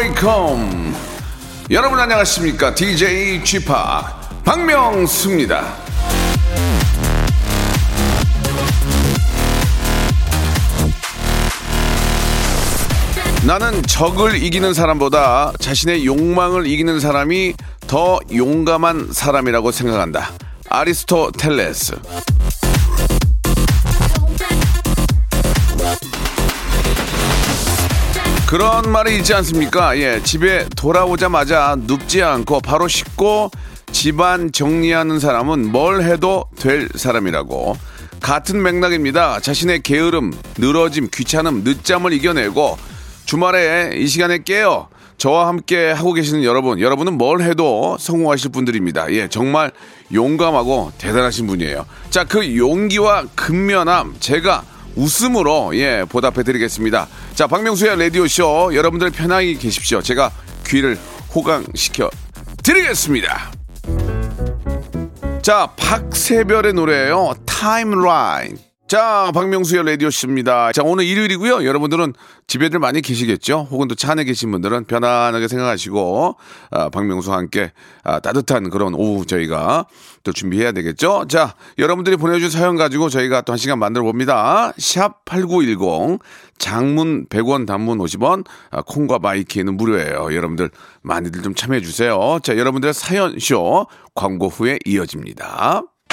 Welcome 여러분 안녕하십니까? DJ p 박명수입니다. 나는 적을 이기는 사람보다 자신의 욕망을 이기는 사람이 더 용감한 사람이라고 생각한다. 아리스토텔레스 그런 말이 있지 않습니까? 예, 집에 돌아오자마자 눕지 않고 바로 씻고 집안 정리하는 사람은 뭘 해도 될 사람이라고. 같은 맥락입니다. 자신의 게으름, 늘어짐, 귀찮음, 늦잠을 이겨내고 주말에 이 시간에 깨어 저와 함께 하고 계시는 여러분, 여러분은 뭘 해도 성공하실 분들입니다. 예, 정말 용감하고 대단하신 분이에요. 자, 그 용기와 근면함, 제가 웃음으로 예 보답해 드리겠습니다. 자 박명수의 라디오 쇼 여러분들 편하게 계십시오. 제가 귀를 호강시켜 드리겠습니다. 자 박세별의 노래예요. 타임라인. 자 박명수의 라디오 쇼입니다. 자 오늘 일요일이고요. 여러분들은 집에들 많이 계시겠죠. 혹은 또 차 안에 계신 분들은 편안하게 생각하시고 아, 박명수와 함께 아, 따뜻한 그런 오후 저희가 또 준비해야 되겠죠. 자 여러분들이 보내준 사연 가지고 저희가 또 한 시간 만들어 봅니다. 샵 #8910 장문 100원, 단문 50원, 아, 콩과 마이키는 무료예요. 여러분들 많이들 좀 참여해 주세요. 자 여러분들의 사연 쇼 광고 후에 이어집니다.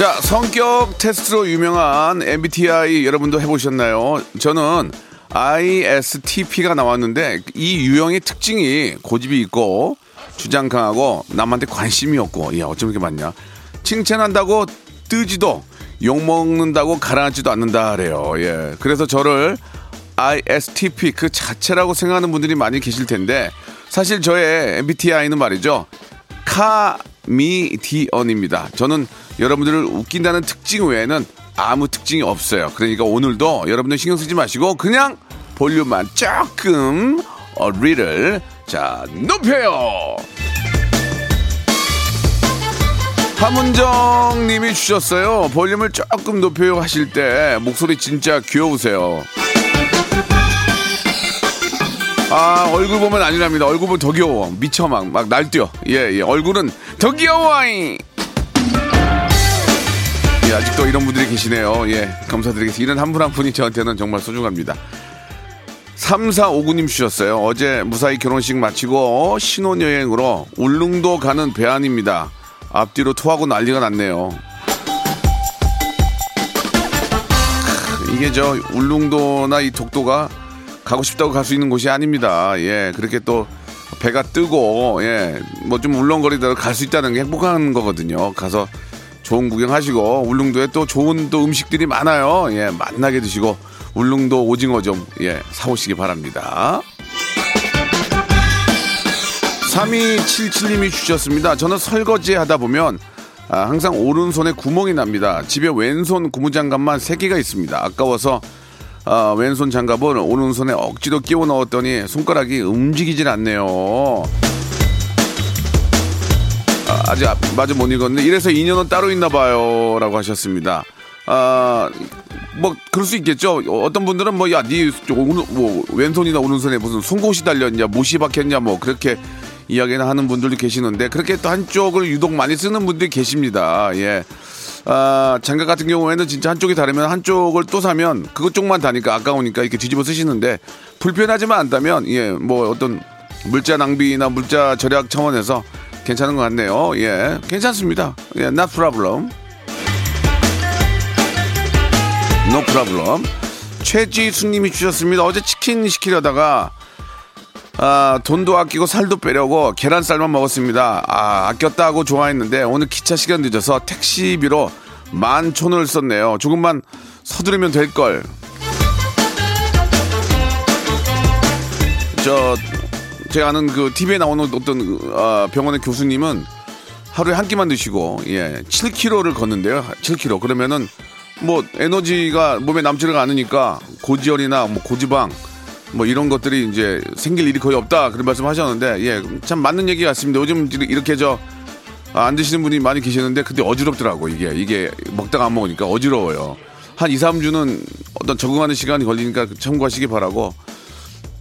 자, 성격 테스트로 유명한 MBTI 여러분도 해보셨나요? 저는 ISTP가 나왔는데 이 유형의 특징이 고집이 있고 주장 강하고 남한테 관심이 없고 야 어쩜 이렇게 많냐 칭찬한다고 뜨지도 욕 먹는다고 가라앉지도 않는다 그래요 예 그래서 저를 ISTP 그 자체라고 생각하는 분들이 많이 계실 텐데 사실 저의 MBTI는 말이죠 카미디언입니다. 저는 여러분들을 웃긴다는 특징 외에는 아무 특징이 없어요. 그러니까 오늘도 여러분들 신경 쓰지 마시고 그냥 볼륨만 조금 어, 리를 자 높여요. 함은정 님이 주셨어요. 볼륨을 조금 높여요 하실 때 목소리 진짜 귀여우세요. 아 얼굴 보면 아니랍니다. 얼굴 보면 더 귀여워. 미쳐 막 막 날뛰어. 예 예. 얼굴은 더 귀여워잉. 예 아직도 이런 분들이 계시네요. 예 감사드리겠습니다. 이런 한 분 한 분이 저한테는 정말 소중합니다. 3459님 주셨어요. 어제 무사히 결혼식 마치고 신혼여행으로 울릉도 가는 배 안입니다. 앞뒤로 토하고 난리가 났네요. 크, 이게 저 울릉도나 이 독도가 가고 싶다고 갈 수 있는 곳이 아닙니다. 예, 그렇게 또 배가 뜨고 예, 뭐 좀 울렁거리다가 갈 수 있다는 게 행복한 거거든요. 가서 좋은 구경하시고 울릉도에 또 좋은 또 음식들이 많아요. 예, 맛나게 드시고 울릉도 오징어 좀 예, 사오시기 바랍니다. 3277님이 주셨습니다. 저는 설거지 하다 보면 아, 항상 오른손에 구멍이 납니다. 집에 왼손 고무장갑만 3개가 있습니다. 아까워서 아, 왼손 장갑을 오른손에 억지로 끼워 넣었더니 손가락이 움직이질 않네요. 아, 아직 아- 마저 못 읽었는데 이래서 인연은 따로 있나 봐요 라고 하셨습니다. 아, 뭐 그럴 수 있겠죠. 어, 어떤 분들은 뭐 야네 뭐, 왼손이나 오른손에 무슨 송곳이 달렸냐 못이 박혔냐 뭐 그렇게 이야기는 하는 분들도 계시는데 그렇게 또 한쪽을 유독 많이 쓰는 분들이 계십니다. 예. 아, 장갑 같은 경우에는 진짜 한쪽이 다르면 한쪽을 또 사면 그것 쪽만 다니까 아까우니까 이렇게 뒤집어 쓰시는데 불편하지만 않다면 예, 뭐 어떤 물자 낭비나 물자 절약 차원에서 괜찮은 것 같네요. 예, 괜찮습니다. 예, not problem. 노 프라블럼. 최지수님이 주셨습니다. 어제 치킨 시키려다가 아, 돈도 아끼고 살도 빼려고 계란쌀만 먹었습니다. 아, 아꼈다고 좋아했는데 오늘 기차 시간 늦어서 택시비로 만 촌을 썼네요. 조금만 서두르면 될 걸. 저 제가 아는 그 TV에 나오는 어떤 어, 병원의 교수님은 하루에 한 끼만 드시고 예 7km를 걷는데요. 7km 그러면은 뭐 에너지가 몸에 남지가 않으니까 고지혈이나 뭐 고지방 뭐 이런 것들이 이제 생길 일이 거의 없다 그런 말씀하셨는데 예 참 맞는 얘기 같습니다. 요즘 이렇게 저안 드시는 분이 많이 계시는데 근데 어지럽더라고 이게 이게 먹다가 안 먹으니까 어지러워요. 한 2, 3주는 어떤 적응하는 시간이 걸리니까 참고하시기 바라고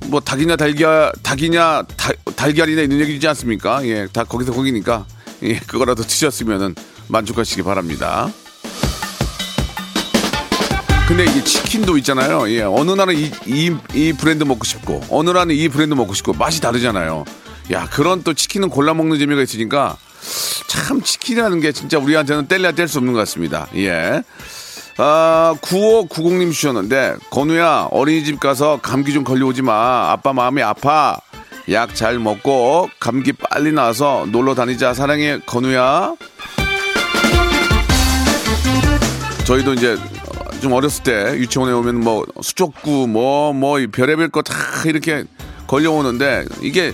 뭐 닭이냐 달걀 닭이냐 다, 달걀이냐 이런 얘기지 않습니까? 예, 다 거기서 거기니까 예, 그거라도 드셨으면은 만족하시기 바랍니다. 근데 이 치킨도 있잖아요. 예, 어느 날은 이, 이, 이 브랜드 먹고 싶고 어느 날은 이 브랜드 먹고 싶고 맛이 다르잖아요. 야, 그런 또 치킨은 골라 먹는 재미가 있으니까 참 치킨이라는 게 진짜 우리한테는 뗄래야 뗄 수 없는 것 같습니다. 예. 아, 9590님 주셨는데, 건우야, 어린이집 가서 감기 좀 걸려오지 마. 아빠 마음이 아파. 약 잘 먹고, 감기 빨리 나와서 놀러 다니자. 사랑해, 건우야. 저희도 이제 좀 어렸을 때 유치원에 오면 뭐 수족구, 뭐, 뭐, 별의별 거 다 이렇게 걸려오는데, 이게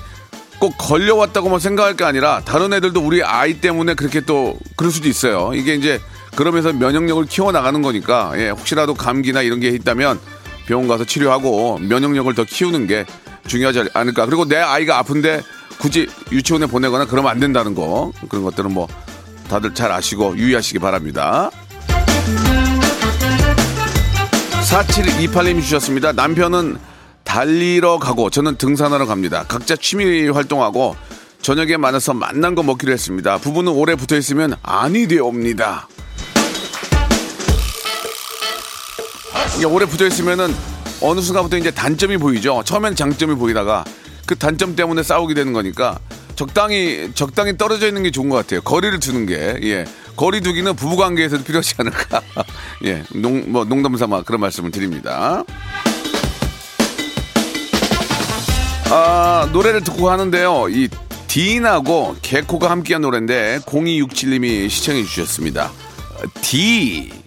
꼭 걸려왔다고만 생각할 게 아니라, 다른 애들도 우리 아이 때문에 그렇게 또, 그럴 수도 있어요. 이게 이제 그러면서 면역력을 키워나가는 거니까 예, 혹시라도 감기나 이런 게 있다면 병원 가서 치료하고 면역력을 더 키우는 게 중요하지 않을까. 그리고 내 아이가 아픈데 굳이 유치원에 보내거나 그러면 안 된다는 거 그런 것들은 뭐 다들 잘 아시고 유의하시기 바랍니다. 4728님이 주셨습니다. 남편은 달리러 가고 저는 등산하러 갑니다. 각자 취미 활동하고 저녁에 만나서 만난 거 먹기로 했습니다. 부부는 오래 붙어 있으면 아니 되옵니다. 이게 오래 붙어 있으면은 어느 순간부터 이제 단점이 보이죠. 처음엔 장점이 보이다가 그 단점 때문에 싸우게 되는 거니까 적당히 적당히 떨어져 있는 게 좋은 것 같아요. 거리를 두는 게 예. 거리 두기는 부부 관계에서도 필요하지 않을까. 예. 농, 뭐 농담 삼아 그런 말씀을 드립니다. 아, 노래를 듣고 하는데요. 이 딘하고 개코가 함께한 노래인데 0267님이 시청해 주셨습니다. 디.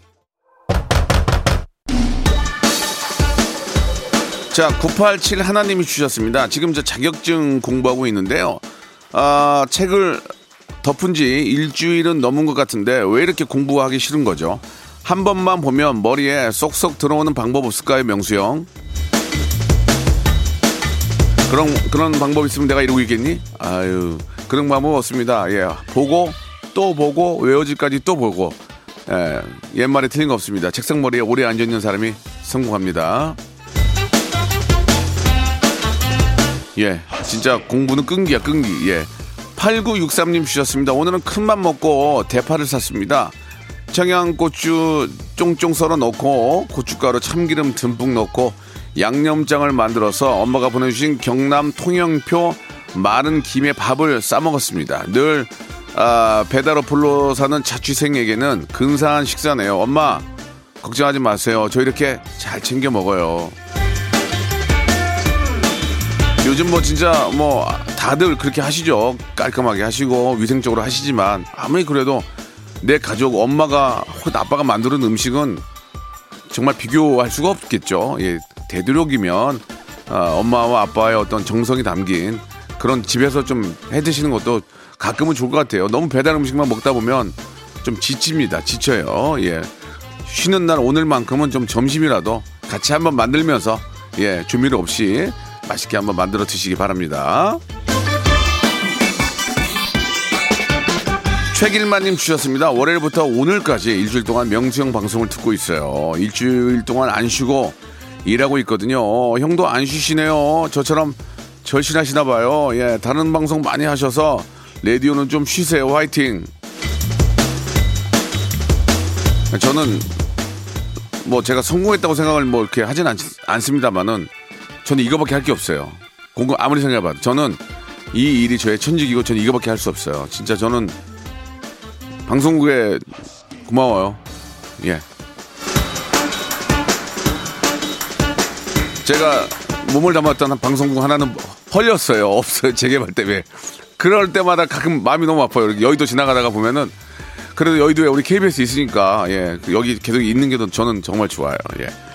자, 987 하나님이 주셨습니다. 지금 저 자격증 공부하고 있는데요. 아, 책을 덮은 지 일주일은 넘은 것 같은데 왜 이렇게 공부하기 싫은 거죠? 한 번만 보면 머리에 쏙쏙 들어오는 방법 없을까요, 명수 형? 그런, 그런 방법 있으면 내가 이러고 있겠니? 아유, 그런 방법 없습니다. 예. 보고, 또 보고, 외워질까지 또 보고. 예, 옛말에 틀린 거 없습니다. 책상 머리에 오래 앉아 있는 사람이 성공합니다. 예, 진짜 공부는 끈기야, 끈기. 예. 8963님 주셨습니다. 오늘은 큰맘 먹고 대파를 샀습니다. 청양고추 쫑쫑 썰어 넣고 고춧가루 참기름 듬뿍 넣고 양념장을 만들어서 엄마가 보내주신 경남 통영표 마른 김에 밥을 싸 먹었습니다. 늘 아, 배달 어플로 사는 자취생에게는 근사한 식사네요. 엄마 걱정하지 마세요. 저 이렇게 잘 챙겨 먹어요. 요즘 뭐 진짜 뭐 다들 그렇게 하시죠. 깔끔하게 하시고 위생적으로 하시지만 아무리 그래도 내 가족 엄마가 혹은 아빠가 만드는 음식은 정말 비교할 수가 없겠죠. 예, 되도록이면 아, 엄마와 아빠의 어떤 정성이 담긴 그런 집에서 좀 해 드시는 것도 가끔은 좋을 것 같아요. 너무 배달 음식만 먹다 보면 좀 지칩니다. 지쳐요. 예. 쉬는 날 오늘만큼은 좀 점심이라도 같이 한번 만들면서 예, 조미료 없이 맛있게 한번 만들어 드시기 바랍니다. 최길만님 주셨습니다. 월요일부터 오늘까지 일주일 동안 명수형 방송을 듣고 있어요. 일주일 동안 안 쉬고 일하고 있거든요. 형도 안 쉬시네요. 저처럼 절실하시나 봐요. 예, 다른 방송 많이 하셔서 라디오는 좀 쉬세요. 화이팅. 저는 뭐 제가 성공했다고 생각을 뭐 이렇게 하진 않, 않습니다만은 저는 이거밖에 할 게 없어요. 공부 아무리 생각해봐도 저는 이 일이 저의 천직이고 저는 이거밖에 할 수 없어요. 진짜 저는 방송국에 고마워요. 예. 제가 몸을 담았던 방송국 하나는 헐렸어요. 없어요. 재개발 때문에. 그럴 때마다 가끔 마음이 너무 아파요. 여의도 지나가다가 보면은 그래도 여의도에 우리 KBS 있으니까 예 여기 계속 있는 게더 저는 정말 좋아요. 예.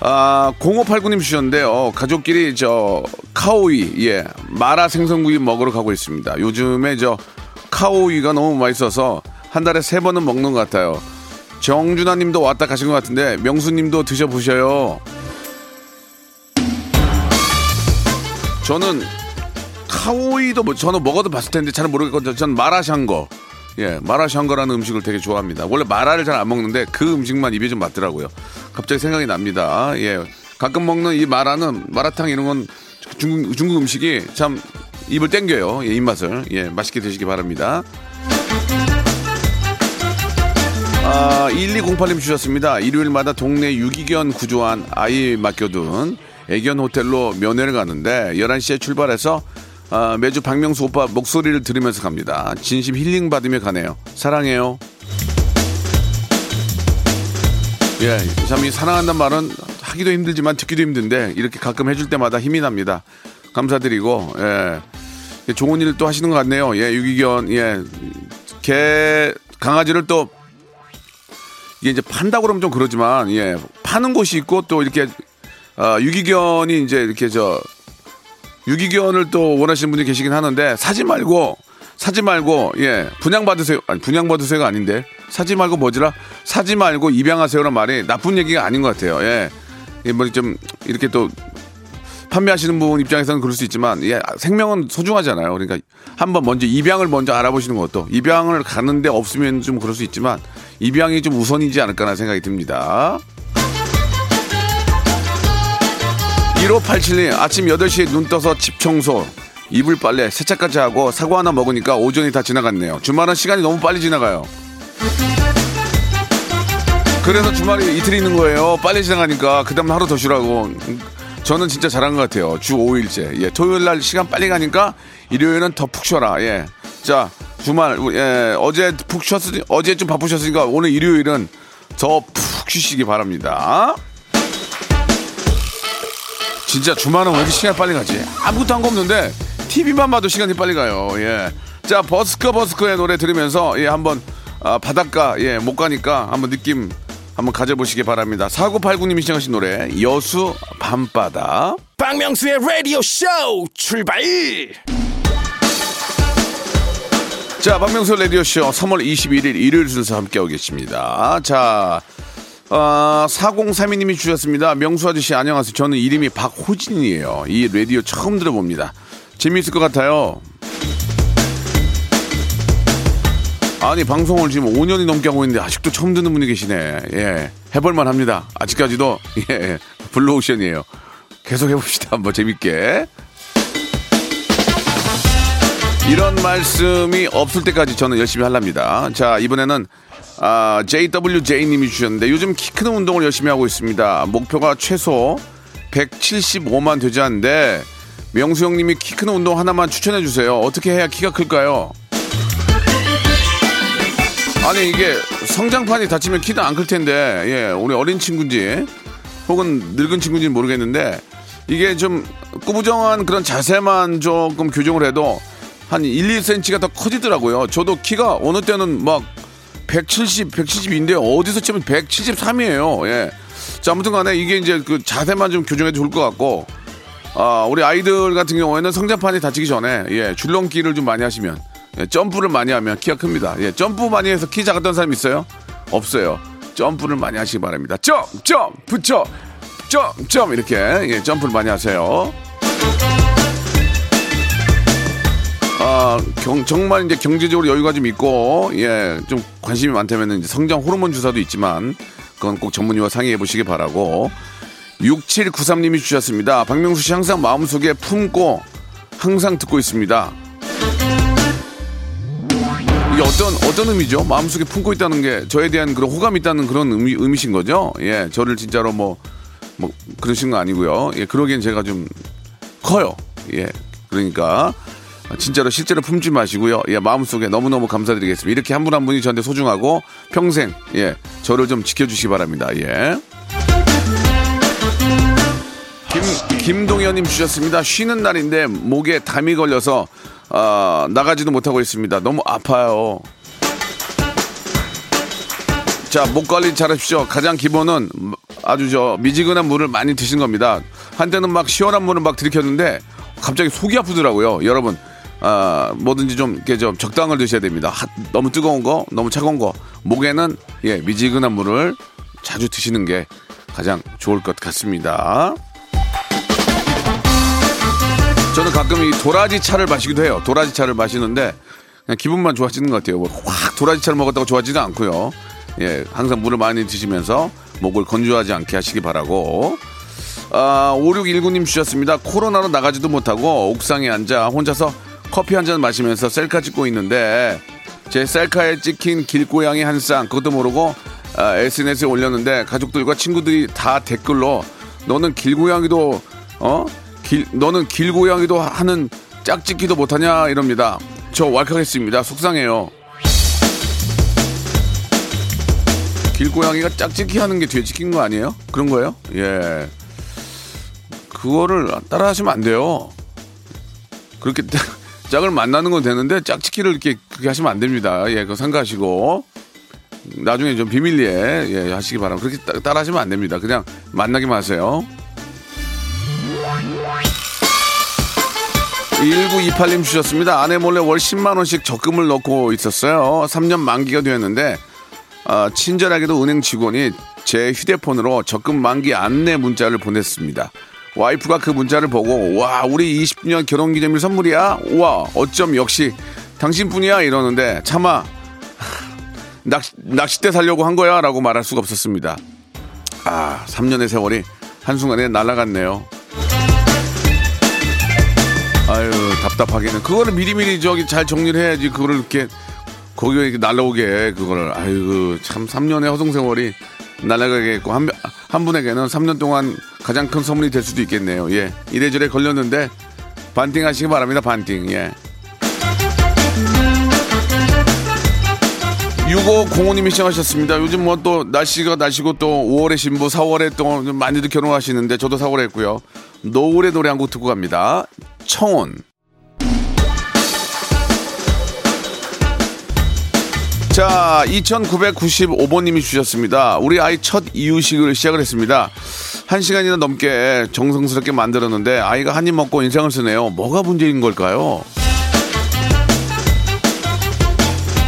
아 0589님 주셨는데요. 가족끼리 저 카오이 예 마라 생선구이 먹으러 가고 있습니다. 요즘에 저 카오이가 너무 맛있어서 한 달에 세 번은 먹는 것 같아요. 정준하 님도 왔다 가신 것 같은데 명수 님도 드셔보셔요. 저는 카오이도 뭐 저는 먹어도 봤을 텐데 잘 모르겠거든요. 전 마라샹궈. 예, 마라샹궈라는 음식을 되게 좋아합니다. 원래 마라를 잘 안 먹는데 그 음식만 입에 좀 맞더라고요. 갑자기 생각이 납니다. 예. 가끔 먹는 이 마라는 마라탕 이런 건 중국, 중국 음식이 참 입을 땡겨요. 예, 입맛을. 예, 맛있게 드시기 바랍니다. 아, 1208님 주셨습니다. 일요일마다 동네 유기견 구조한 아이 맡겨둔 애견 호텔로 면회를 가는데 11시에 출발해서 아, 매주 박명수 오빠 목소리를 들으면서 갑니다. 진심 힐링 받으며 가네요. 사랑해요. 예, 참 이 사랑한다는 말은 하기도 힘들지만 듣기도 힘든데 이렇게 가끔 해줄 때마다 힘이 납니다. 감사드리고 예, 좋은 일또 하시는 것 같네요. 예, 유기견 예, 개 강아지를 또 이게 이제 판다고 그러면 좀 그러지만 예, 파는 곳이 있고 또 이렇게 아, 유기견이 이제 이렇게 저 유기견을 또 원하시는 분이 계시긴 하는데 사지 말고 사지 말고 예 분양 받으세요. 아니 분양 받으세요가 아닌데. 사지 말고 뭐지라? 사지 말고 입양하세요란 말이 나쁜 얘기가 아닌 것 같아요. 예뭐좀 이렇게 또 판매하시는 분 입장에서는 그럴 수 있지만 예 생명은 소중하잖아요. 그러니까 한번 먼저 입양을 먼저 알아보시는 것도 입양을 가는데 없으면 좀 그럴 수 있지만 입양이 좀 우선이지 않을까라는 생각이 듭니다. 1587님 아침 8시에 눈 떠서 집 청소. 이불 빨래 세차까지 하고 사과 하나 먹으니까 오전이 다 지나갔네요. 주말은 시간이 너무 빨리 지나가요. 그래서 주말이 이틀 있는 거예요. 빨리 지나가니까 그 다음 하루 더 쉬라고. 저는 진짜 잘한 것 같아요. 주 5일째. 예, 토요일 날 시간 빨리 가니까 일요일은 더 푹 쉬어라. 예. 자 주말 예, 어제 푹 쉬었으니 어제 좀 바쁘셨으니까 오늘 일요일은 더 푹 쉬시기 바랍니다 진짜 주말은 왜 이렇게 시간이 빨리 가지? 아무것도 한 거 없는데 TV만 봐도 시간이 빨리 가요. 예. 자 버스커 버스커의 노래 들으면서 예 한번 아, 바닷가 예 못 가니까 한번 느낌 한번 가져보시기 바랍니다. 4989님이 시청하신 노래 여수 밤바다. 박명수의 라디오 쇼 출발 자 박명수 라디오 쇼 3월 21일 일요일 순서 함께하고 계십니다. 자 어, 4032님이 주셨습니다. 명수 아저씨 안녕하세요. 저는 이름이 박호진이에요. 이 라디오 처음 들어봅니다. 재미있을 것 같아요. 아니 방송을 지금 5년이 넘게 하고 있는데 아직도 처음 듣는 분이 계시네. 예, 해볼만 합니다. 아직까지도 예, 블루오션이에요. 계속 해봅시다. 한번 재밌게. 이런 말씀이 없을 때까지 저는 열심히 할랍니다. 자 이번에는 아, JWJ님이 주셨는데 요즘 키 크는 운동을 열심히 하고 있습니다. 목표가 최소 175만 되지 않는데 명수 형님이 키 크는 운동 하나만 추천해 주세요. 어떻게 해야 키가 클까요? 아니 이게 성장판이 다치면 키는 안클 텐데 예 우리 어린 친구인지 혹은 늙은 친구인지 는 모르겠는데 이게 좀 꾸부정한 그런 자세만 조금 교정을 해도 한 1, 2cm가 더 커지더라고요. 저도 키가 어느 때는 막 170, 170인데 어디서 치면 173이에요. 예. 자, 아무튼 간에 이게 이제 그 자세만 좀 교정해도 좋을 것 같고, 아, 우리 아이들 같은 경우에는 성장판이 다치기 전에, 예, 줄넘기를 좀 많이 하시면, 예, 점프를 많이 하면 키가 큽니다. 예, 점프 많이 해서 키 작았던 사람 있어요? 없어요. 점프를 많이 하시기 바랍니다. 점, 점, 붙여, 점, 점, 이렇게, 예, 점프를 많이 하세요. 아, 경, 정말 이제 경제적으로 여유가 좀 있고, 예, 좀 관심이 많다면 이제 성장 호르몬 주사도 있지만, 그건 꼭 전문의와 상의해 보시기 바라고. 6793님이 주셨습니다. 박명수 씨 항상 마음속에 품고 항상 듣고 있습니다. 이게 어떤, 어떤 의미죠? 마음속에 품고 있다는 게 저에 대한 그런 호감이 있다는 그런 의미, 의미신 거죠? 예, 저를 진짜로 뭐, 뭐, 그러신 거 아니고요. 예, 그러기엔 제가 좀 커요. 예, 그러니까. 진짜로 실제로 품지 마시고요. 예, 마음속에 너무너무 감사드리겠습니다. 이렇게 한 분한 분이 저한테 소중하고 평생 예, 저를 좀 지켜주시기 바랍니다. 예. 김동현님 주셨습니다. 쉬는 날인데 목에 담이 걸려서 아, 나가지도 못하고 있습니다. 너무 아파요. 자, 목 관리 잘하십시오. 가장 기본은 아주 저 미지근한 물을 많이 드신 겁니다. 한때는 막 시원한 물을 막 들이켰는데 갑자기 속이 아프더라고요. 여러분, 아, 뭐든지 좀좀 적당을 드셔야 됩니다. 핫- 너무 뜨거운 거, 너무 차가운 거. 목에는 예, 미지근한 물을 자주 드시는 게 가장 좋을 것 같습니다. 저는 가끔 이 도라지 차를 마시기도 해요. 도라지 차를 마시는데 그냥 기분만 좋아지는 것 같아요. 뭐확 도라지 차를 먹었다고 좋아지는 않고요. 예, 항상 물을 많이 드시면서 목을 건조하지 않게 하시기 바라고. 아, 5619님 주셨습니다. 코로나로 나가지도 못하고 옥상에 앉아 혼자서 커피 한 잔 마시면서 셀카 찍고 있는데 제 셀카에 찍힌 길고양이 한 쌍 그것도 모르고 아, SNS에 올렸는데 가족들과 친구들이 다 댓글로 너는 길고양이도 어? 길, 너는 길고양이도 하는 짝짓기도 못하냐 이럽니다. 저 왈칵했습니다. 속상해요. 길고양이가 짝짓기 하는 게 뒤에 찍힌 거 아니에요? 그런 거예요? 예. 그거를 따라 하시면 안 돼요. 그렇게 짝을 만나는 건 되는데 짝짓기를 이렇게 그렇게 하시면 안 됩니다. 예, 그거 삼가하시고 나중에 좀 비밀리에 예, 하시기 바랍니다. 그렇게 따, 따라 하시면 안 됩니다. 그냥 만나기만 하세요. 1928님 주셨습니다. 아내 몰래 월 10만원씩 적금을 넣고 있었어요. 3년 만기가 되었는데, 아, 친절하게도 은행 직원이 제 휴대폰으로 적금 만기 안내 문자를 보냈습니다. 와이프가 그 문자를 보고, 와, 우리 20년 결혼 기념일 선물이야? 와, 어쩜 역시 당신뿐이야? 이러는데, 차마, 낚시, 낚싯대 살려고 한 거야? 라고 말할 수가 없었습니다. 아, 3년의 세월이 한순간에 날아갔네요. 아유 답답하게는 그거를 미리미리 저기 잘 정리를 해야지 그거를 이렇게 거기에 이렇게 날라오게 그거를 아유 참 3년의 허송 세월이 날아가겠고 한, 한 분에게는 3년 동안 가장 큰 선물이 될 수도 있겠네요 예 이래저래 걸렸는데 반띵 하시기 바랍니다 반띵 예 6505님이 시작하셨습니다. 요즘 뭐 또 날씨가 날씨고 또 5월에 신부, 4월에 또 많이들 결혼하시는데 저도 4월에 했고요. 노을의 노래 한 곡 듣고 갑니다. 청혼. 자, 2995번님이 주셨습니다. 우리 아이 첫 이유식을 시작을 했습니다. 한 시간이나 넘게 정성스럽게 만들었는데 아이가 한 입 먹고 인상을 쓰네요. 뭐가 문제인 걸까요?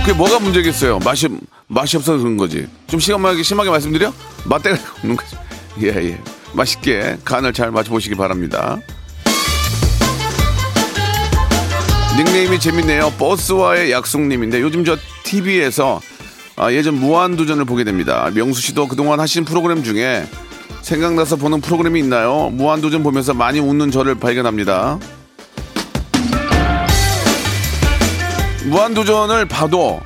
그게 뭐가 문제겠어요? 맛이 맛이 없어서 그런 거지. 좀 심하게 심하게 말씀드려? 맛대가 없는 거지. 예 예. 맛있게 간을 잘 맞춰 보시기 바랍니다. 닉네임이 재밌네요. 버스와의 약속님인데 요즘 저 TV에서 아, 예전 무한도전을 보게 됩니다. 명수 씨도 그동안 하신 프로그램 중에 생각나서 보는 프로그램이 있나요? 무한도전 보면서 많이 웃는 저를 발견합니다. 무한도전을 봐도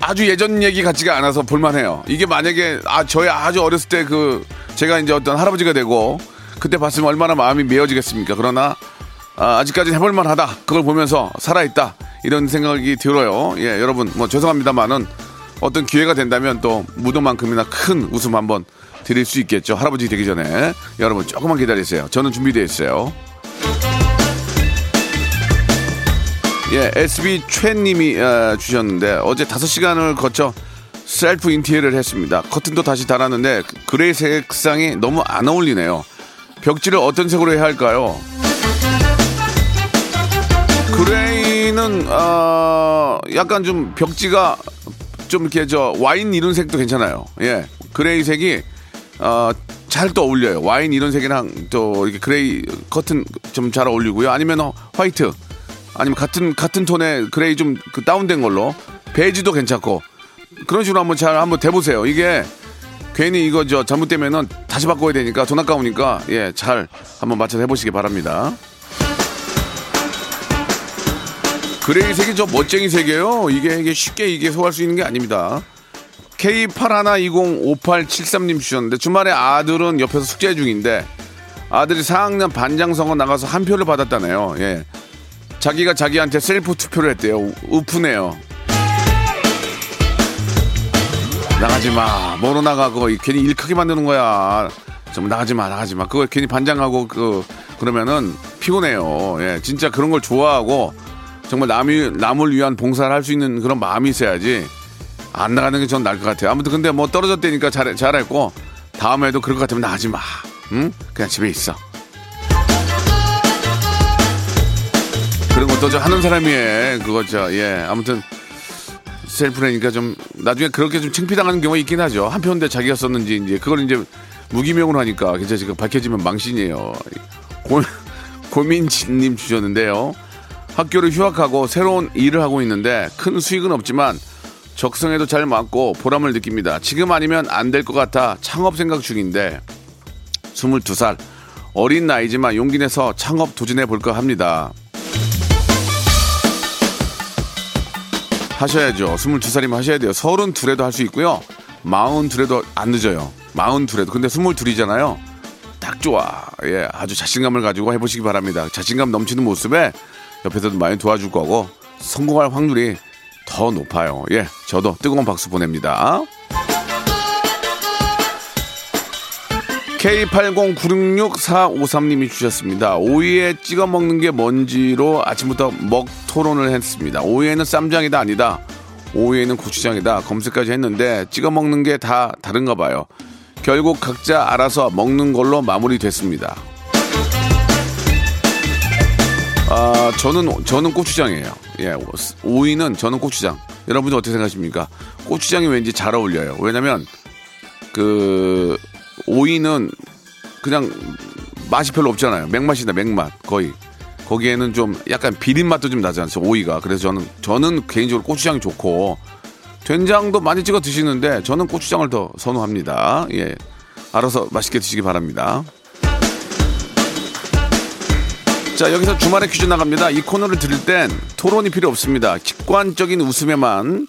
아주 예전 얘기 같지가 않아서 볼만해요. 이게 만약에 아 저희 아주 어렸을 때 그 제가 이제 어떤 할아버지가 되고 그때 봤으면 얼마나 마음이 메어지겠습니까? 그러나 아, 아직까지 해볼만 하다. 그걸 보면서 살아있다. 이런 생각이 들어요. 예, 여러분 뭐 죄송합니다만은 어떤 기회가 된다면 또 무도만큼이나 큰 웃음 한번 드릴 수 있겠죠. 할아버지 되기 전에 여러분 조금만 기다리세요. 저는 준비되어 있어요. 예, SB 최님이 어, 주셨는데 어제 5시간을 걸쳐 셀프 인테리어를 했습니다. 커튼도 다시 달았는데 그레이 색상이 너무 안 어울리네요. 벽지를 어떤 색으로 해야 할까요? 그레이는 어, 약간 좀 벽지가 좀 이렇게 저 와인 이런 색도 괜찮아요. 예, 그레이 색이 어, 잘 또 어울려요. 와인 이런 색이랑 또 이렇게 그레이 커튼 좀 잘 어울리고요. 아니면 어, 화이트 아니면 같은 같은 톤의 그레이 좀 그 다운된 걸로 베이지도 괜찮고 그런 식으로 한번 잘 한번 대보세요. 이게 괜히 이거 저 잘못되면은 다시 바꿔야 되니까 돈 아까우니까 예 잘 한번 맞춰서 해보시기 바랍니다. 그레이 색이 저 멋쟁이 색이에요. 이게 이게 쉽게 이게 소화할 수 있는 게 아닙니다. K81205873님 주셨는데 주말에 아들은 옆에서 숙제 중인데 아들이 4학년 반장선거 나가서 한 표를 받았다네요. 예. 자기가 자기한테 셀프 투표를 했대요. 우- 웃프네요. 나가지 마. 뭐로 나가 그거 괜히 일 크게 만드는 거야. 좀 나가지 마, 나가지 마. 그거 괜히 반장하고 그 그러면은 피곤해요. 예, 진짜 그런 걸 좋아하고 정말 남이 남을 위한 봉사를 할 수 있는 그런 마음이 있어야지 안 나가는 게 전 나을 것 같아요. 아무튼 근데 뭐 떨어졌다니까 잘 잘했고 다음에도 그럴 것 같으면 나가지 마. 응? 그냥 집에 있어. 그런 것도 저 하는 사람이 해. 그거 저 예. 아무튼 셀프라니까 좀 나중에 그렇게 좀 창피당하는 경우가 있긴 하죠. 한편인데 자기가 썼는지 이제 그걸 이제 무기명으로 하니까 괜찮 지금 밝혀지면 망신이에요. 고, 고민진님 주셨는데요. 학교를 휴학하고 새로운 일을 하고 있는데 큰 수익은 없지만 적성에도 잘 맞고 보람을 느낍니다. 지금 아니면 안 될 것 같아 창업 생각 중인데 22살 어린 나이지만 용기 내서 창업 도전해 볼까 합니다. 하셔야죠. 22살이면 하셔야 돼요. 32에도 할 수 있고요. 42에도 안 늦어요. 42에도. 근데 22이잖아요. 딱 좋아. 예, 아주 자신감을 가지고 해보시기 바랍니다. 자신감 넘치는 모습에 옆에서도 많이 도와줄 거고 성공할 확률이 더 높아요. 예, 저도 뜨거운 박수 보냅니다. K80966453님이 주셨습니다. 오이에 찍어 먹는 게 뭔지로 아침부터 먹 토론을 했습니다. 오이에는 쌈장이다 아니다. 오이에는 고추장이다. 검색까지 했는데 찍어 먹는 게 다 다른가 봐요. 결국 각자 알아서 먹는 걸로 마무리됐습니다. 아, 저는 저는 고추장이에요. 예, 오이는 저는 고추장. 여러분들 어떻게 생각하십니까? 고추장이 왠지 잘 어울려요. 왜냐면 그 오이는 그냥 맛이 별로 없잖아요. 맥맛이다, 맥맛 거의. 거기에는 좀 약간 비린 맛도 좀 나지 않습니까? 오이가. 그래서 저는 저는 개인적으로 고추장이 좋고 된장도 많이 찍어 드시는데 저는 고추장을 더 선호합니다. 예, 알아서 맛있게 드시기 바랍니다. 자, 여기서 주말에 퀴즈 나갑니다. 이 코너를 들을 땐 토론이 필요 없습니다. 직관적인 웃음에만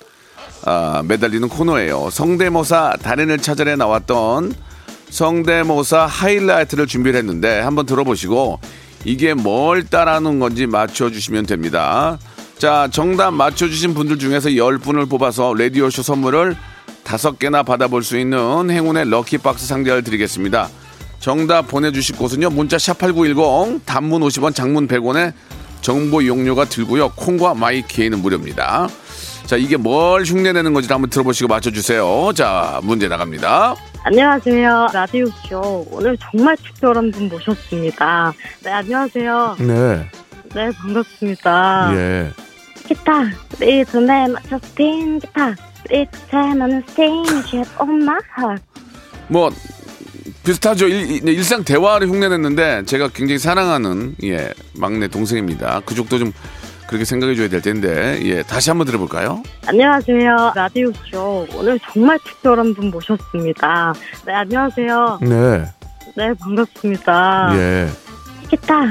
아, 매달리는 코너예요. 성대모사 달인을 찾아내 나왔던 성대모사 하이라이트를 준비를 했는데 한번 들어보시고 이게 뭘 따라하는 건지 맞춰주시면 됩니다. 자, 정답 맞춰주신 분들 중에서 10분을 뽑아서 라디오쇼 선물을 5개나 받아볼 수 있는 행운의 럭키박스 상자를 드리겠습니다. 정답 보내주실 곳은요. 문자 샵8910 단문 50원 장문 100원에 정보 이용료가 들고요. 콩과 마이키에는 무료입니다. 자, 이게 뭘 흉내내는 건지 한번 들어보시고 맞춰주세요. 자, 문제 나갑니다. 안녕하세요. 라디오쇼. 오늘 정말 특별한 분 모셨습니다. 네, 안녕하세요. 네. 네, 반갑습니다. 예. 기타, 리듬에 맞춰 스팅 기타, 리듬에는 스팅, Shape of My, 뭐, 비슷하죠. 일, 일상 대화를 흉내냈는데 제가 굉장히 사랑하는, 예, 막내 동생입니다. 그쪽도 좀 그렇게 생각해 줘야 될 텐데, 예, 다시 한번 들어볼까요? 안녕하세요. 라디오 쇼. 오늘 정말 특별한 분 모셨습니다. 네, 안녕하세요. 네. 네, 반갑습니다. 예. 기타,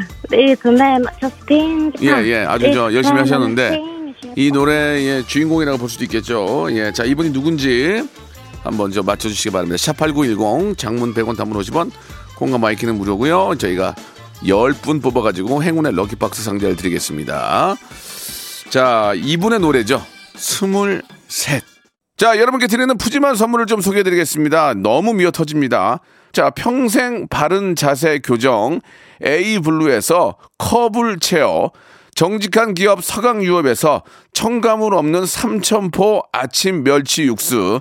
맞춰 스팅 기타. 예, 예. 아주 저 열심히 하셨는데 이 노래의 주인공이라고 볼 수도 있겠죠. 예. 자, 이분이 누군지 한번 저 맞춰주시기 바랍니다. 샵8910 장문 100원 단문 50원 콩과 마이키는 무료고요. 저희가 10분 뽑아가지고 행운의 럭키박스 상자를 드리겠습니다. 자, 이분의 노래죠. 스물셋. 자, 여러분께 드리는 푸짐한 선물을 좀 소개해 드리겠습니다. 너무 미어 터집니다. 자, 평생 바른 자세 교정 에이블루에서 커블 체어, 정직한 기업 서강유업에서 첨가물 없는 삼천포 아침 멸치 육수,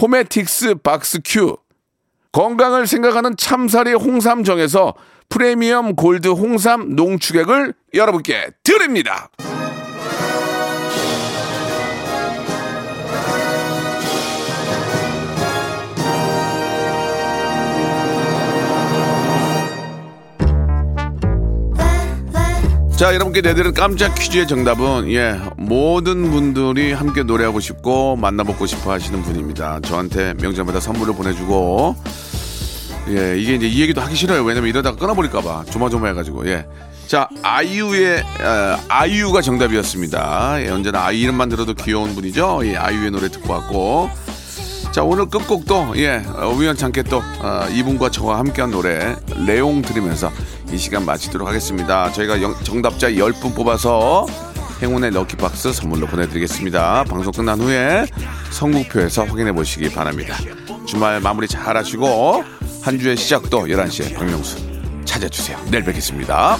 호메틱스 박스 큐, 건강을 생각하는 참사리 홍삼정에서 프리미엄 골드 홍삼 농축액을 여러분께 드립니다. 자, 여러분께 내드린 깜짝 퀴즈의 정답은, 예, 모든 분들이 함께 노래하고 싶고 만나보고 싶어 하시는 분입니다. 저한테 명절마다 선물을 보내주고, 예, 이게 이제 이 얘기도 하기 싫어요. 왜냐면 이러다가 끊어버릴까봐. 조마조마해가지고, 예. 자, 아이유의, 어, 아이유가 정답이었습니다. 예, 언제나 아이 이름만 들어도 귀여운 분이죠. 예, 아이유의 노래 듣고 왔고. 자, 오늘 끝곡도, 예, 어, 우연찮게 또, 어, 이분과 저와 함께한 노래, 레옹 들으면서 이 시간 마치도록 하겠습니다. 저희가 영- 정답자 10분 뽑아서 행운의 럭키박스 선물로 보내드리겠습니다. 방송 끝난 후에 선곡표에서 확인해 보시기 바랍니다. 주말 마무리 잘 하시고, 한 주의 시작도 11시에 박명수 찾아주세요. 내일 뵙겠습니다.